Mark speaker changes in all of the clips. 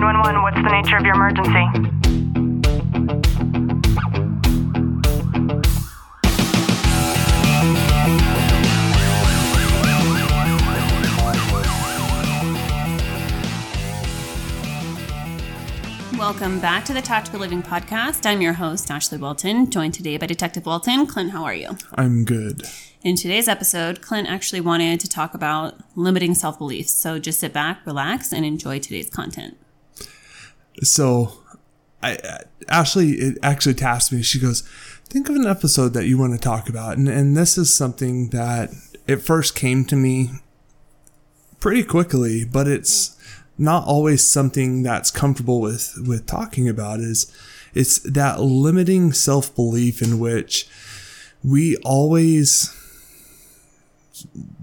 Speaker 1: 911, what's the nature of your emergency?
Speaker 2: Welcome back to the Tactical Living Podcast. I'm your host, Ashley Walton, joined today by Detective Walton. Clint, how are you?
Speaker 3: I'm good.
Speaker 2: In today's episode, Clint actually wanted to talk about limiting self beliefs. So just sit back, relax, and enjoy today's content.
Speaker 3: So, I Ashley it actually tasked me. She goes, "Think of an episode that you want to talk about," and and this is something that it first came to me pretty quickly, but it's not always something that's comfortable with with talking about. Is it's that limiting self belief in which we always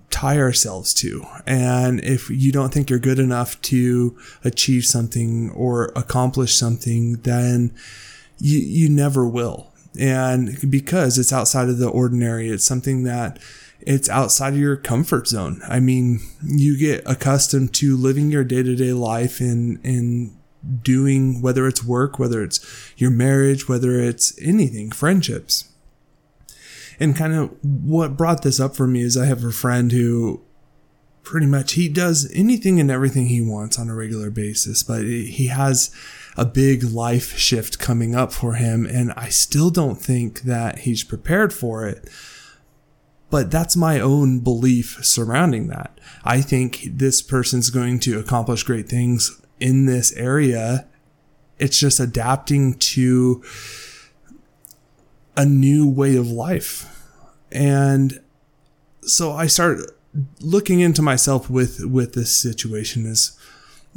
Speaker 3: tie ourselves to. And if you don't think you're good enough to achieve something or accomplish something, then you, you never will. And because it's outside of the ordinary, it's something that it's outside of your comfort zone. I mean, you get accustomed to living your day to day life in, in doing, whether it's work, whether it's your marriage, whether it's anything, friendships and kind of what brought this up for me is I have a friend who pretty much he does anything and everything he wants on a regular basis, but he has a big life shift coming up for him and I still don't think that he's prepared for it. But that's my own belief surrounding that. I think this person's going to accomplish great things in this area. It's just adapting to a new way of life. And so I start looking into myself with with this situation is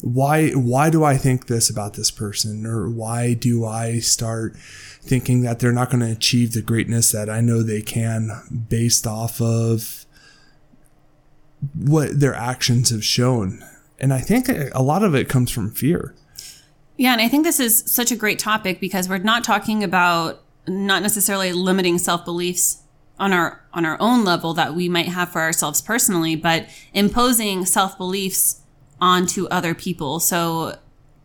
Speaker 3: why why do I think this about this person or why do I start thinking that they're not going to achieve the greatness that I know they can based off of what their actions have shown. And I think a lot of it comes from fear.
Speaker 2: Yeah, and I think this is such a great topic because we're not talking about not necessarily limiting self beliefs on our on our own level that we might have for ourselves personally, but imposing self beliefs onto other people. So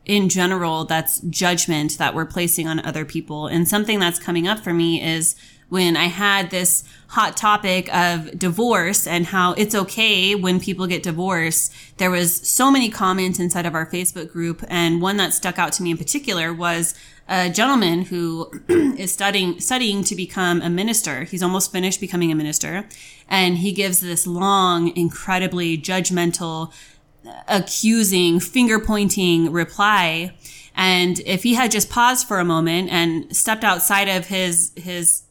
Speaker 2: in general, that's judgment that we're placing on other people. And something that's coming up for me is when I had this hot topic of divorce and how it's okay when people get divorced, there was so many comments inside of our Facebook group. And one that stuck out to me in particular was a gentleman who is studying, studying to become a minister. He's almost finished becoming a minister. And he gives this long, incredibly judgmental, accusing, finger pointing reply. And if he had just paused for a moment and stepped outside of his, his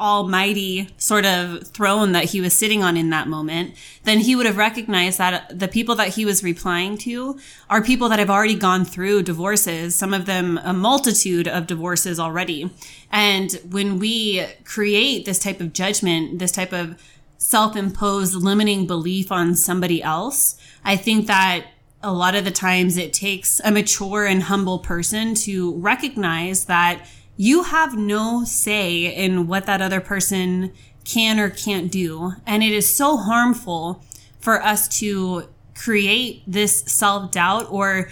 Speaker 2: almighty sort of throne that he was sitting on in that moment, then he would have recognized that the people that he was replying to are people that have already gone through divorces, some of them a multitude of divorces already. And when we create this type of judgment, this type of self-imposed limiting belief on somebody else, I think that a lot of the times it takes a mature and humble person to recognize that you have no say in what that other person can or can't do. And it is so harmful for us to create this self doubt or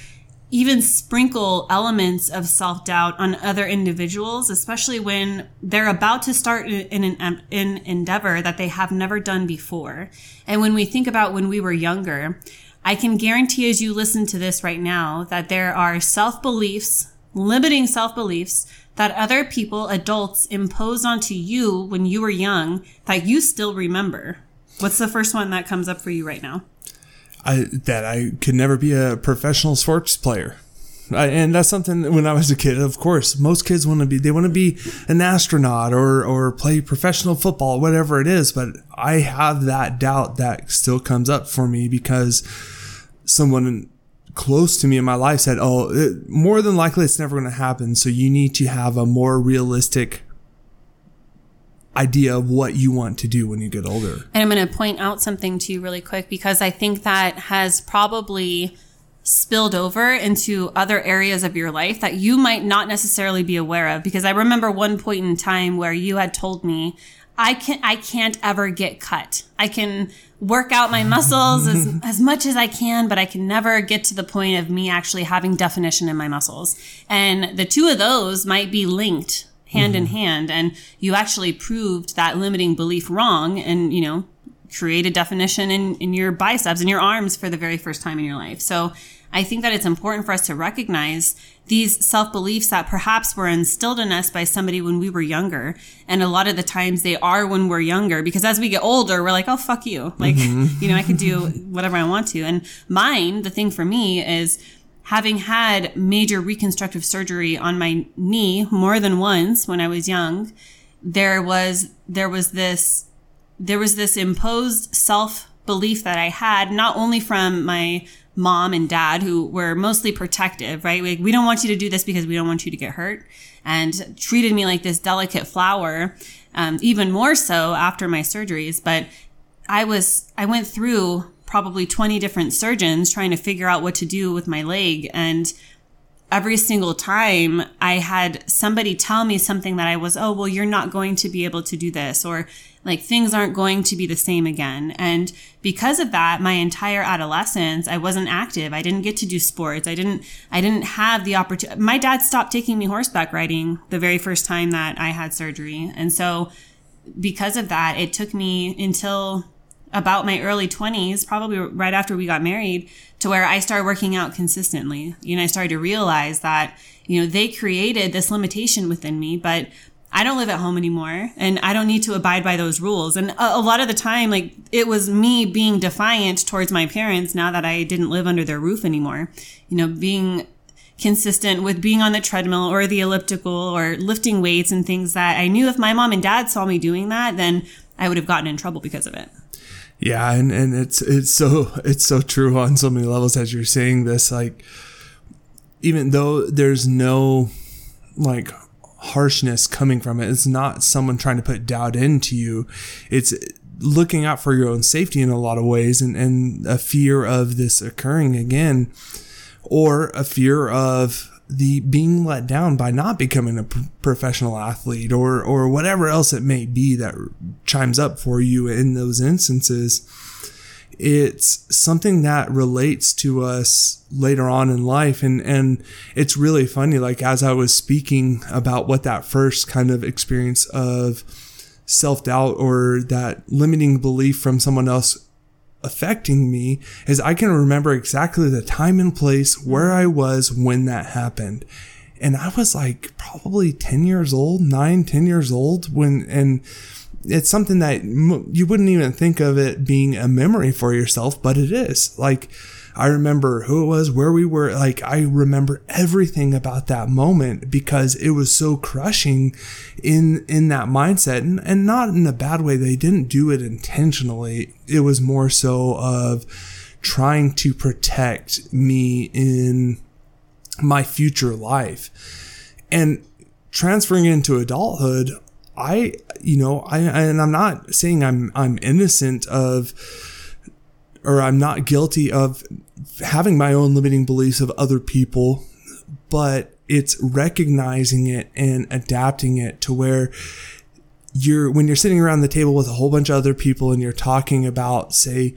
Speaker 2: even sprinkle elements of self doubt on other individuals, especially when they're about to start in an in endeavor that they have never done before. And when we think about when we were younger, I can guarantee as you listen to this right now that there are self beliefs, limiting self beliefs that other people, adults, imposed onto you when you were young that you still remember? What's the first one that comes up for you right now?
Speaker 3: I, that I could never be a professional sports player. I, and that's something when I was a kid, of course, most kids want to be, they want to be an astronaut or, or play professional football, whatever it is. But I have that doubt that still comes up for me because someone close to me in my life said, "Oh, it, more than likely it's never going to happen. So you need to have a more realistic idea of what you want to do when you get older."
Speaker 2: And I'm going to point out something to you really quick because I think that has probably spilled over into other areas of your life that you might not necessarily be aware of because I remember one point in time where you had told me I can I can't ever get cut. I can work out my muscles as, as much as I can, but I can never get to the point of me actually having definition in my muscles. And the two of those might be linked hand in mm-hmm. hand. And you actually proved that limiting belief wrong and, you know, created definition in, in your biceps and your arms for the very first time in your life. So I think that it's important for us to recognize these self beliefs that perhaps were instilled in us by somebody when we were younger. And a lot of the times they are when we're younger because as we get older, we're like, oh, fuck you. Like, mm-hmm. you know, I can do whatever I want to. And mine, the thing for me is having had major reconstructive surgery on my knee more than once when I was young, there was, there was this, there was this imposed self belief that I had, not only from my mom and dad who were mostly protective, right? We, we don't want you to do this because we don't want you to get hurt and treated me like this delicate flower, um, even more so after my surgeries. But I was, I went through probably 20 different surgeons trying to figure out what to do with my leg. And every single time I had somebody tell me something that I was, oh, well, you're not going to be able to do this, or like things aren't going to be the same again. And because of that, my entire adolescence, I wasn't active. I didn't get to do sports. I didn't, I didn't have the opportunity. My dad stopped taking me horseback riding the very first time that I had surgery. And so because of that, it took me until about my early 20s, probably right after we got married, to where I started working out consistently. You know, I started to realize that, you know, they created this limitation within me, but I don't live at home anymore and I don't need to abide by those rules. And a, a, lot of the time, like it was me being defiant towards my parents now that I didn't live under their roof anymore. You know, being consistent with being on the treadmill or the elliptical or lifting weights and things that I knew if my mom and dad saw me doing that, then I would have gotten in trouble because of it.
Speaker 3: Yeah, and, and it's it's so it's so true on so many levels as you're saying this. Like even though there's no like harshness coming from it, it's not someone trying to put doubt into you. It's looking out for your own safety in a lot of ways and, and a fear of this occurring again, or a fear of the being let down by not becoming a professional athlete or or whatever else it may be that chimes up for you in those instances it's something that relates to us later on in life and and it's really funny like as I was speaking about what that first kind of experience of self-doubt or that limiting belief from someone else affecting me is I can remember exactly the time and place where I was when that happened. And I was like probably 10 years old, 9, 10 years old when, and it's something that you wouldn't even think of it being a memory for yourself, but it is. Like, I remember who it was, where we were. Like, I remember everything about that moment because it was so crushing in, in that mindset and, and not in a bad way. They didn't do it intentionally. It was more so of trying to protect me in my future life and transferring into adulthood. I, you know, I, and I'm not saying I'm, I'm innocent of, or I'm not guilty of having my own limiting beliefs of other people, but it's recognizing it and adapting it to where you're, when you're sitting around the table with a whole bunch of other people and you're talking about, say,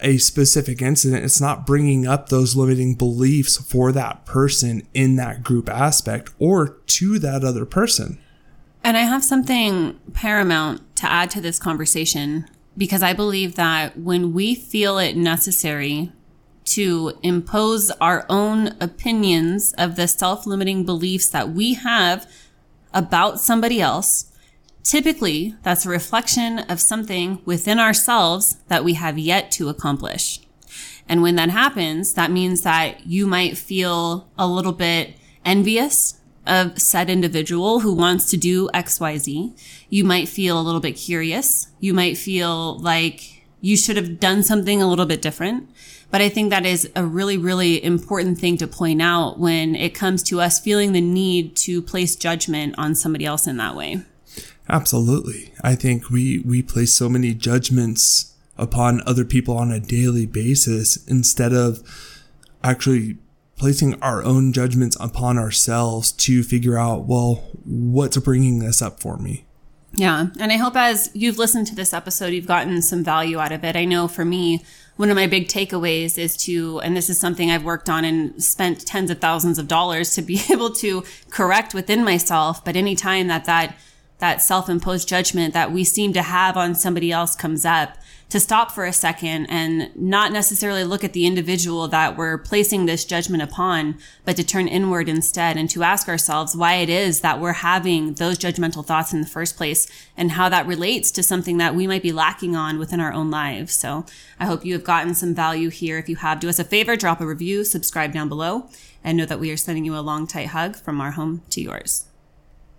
Speaker 3: a specific incident, it's not bringing up those limiting beliefs for that person in that group aspect or to that other person.
Speaker 2: And I have something paramount to add to this conversation because I believe that when we feel it necessary to impose our own opinions of the self limiting beliefs that we have about somebody else, typically that's a reflection of something within ourselves that we have yet to accomplish. And when that happens, that means that you might feel a little bit envious of said individual who wants to do XYZ. You might feel a little bit curious. You might feel like you should have done something a little bit different. But I think that is a really, really important thing to point out when it comes to us feeling the need to place judgment on somebody else in that way.
Speaker 3: Absolutely. I think we, we place so many judgments upon other people on a daily basis instead of actually placing our own judgments upon ourselves to figure out, well, what's bringing this up for me?
Speaker 2: Yeah. And I hope as you've listened to this episode, you've gotten some value out of it. I know for me, one of my big takeaways is to, and this is something I've worked on and spent tens of thousands of dollars to be able to correct within myself. But anytime that that, that self-imposed judgment that we seem to have on somebody else comes up, to stop for a second and not necessarily look at the individual that we're placing this judgment upon, but to turn inward instead and to ask ourselves why it is that we're having those judgmental thoughts in the first place and how that relates to something that we might be lacking on within our own lives. So I hope you have gotten some value here. If you have, do us a favor, drop a review, subscribe down below, and know that we are sending you a long, tight hug from our home to yours.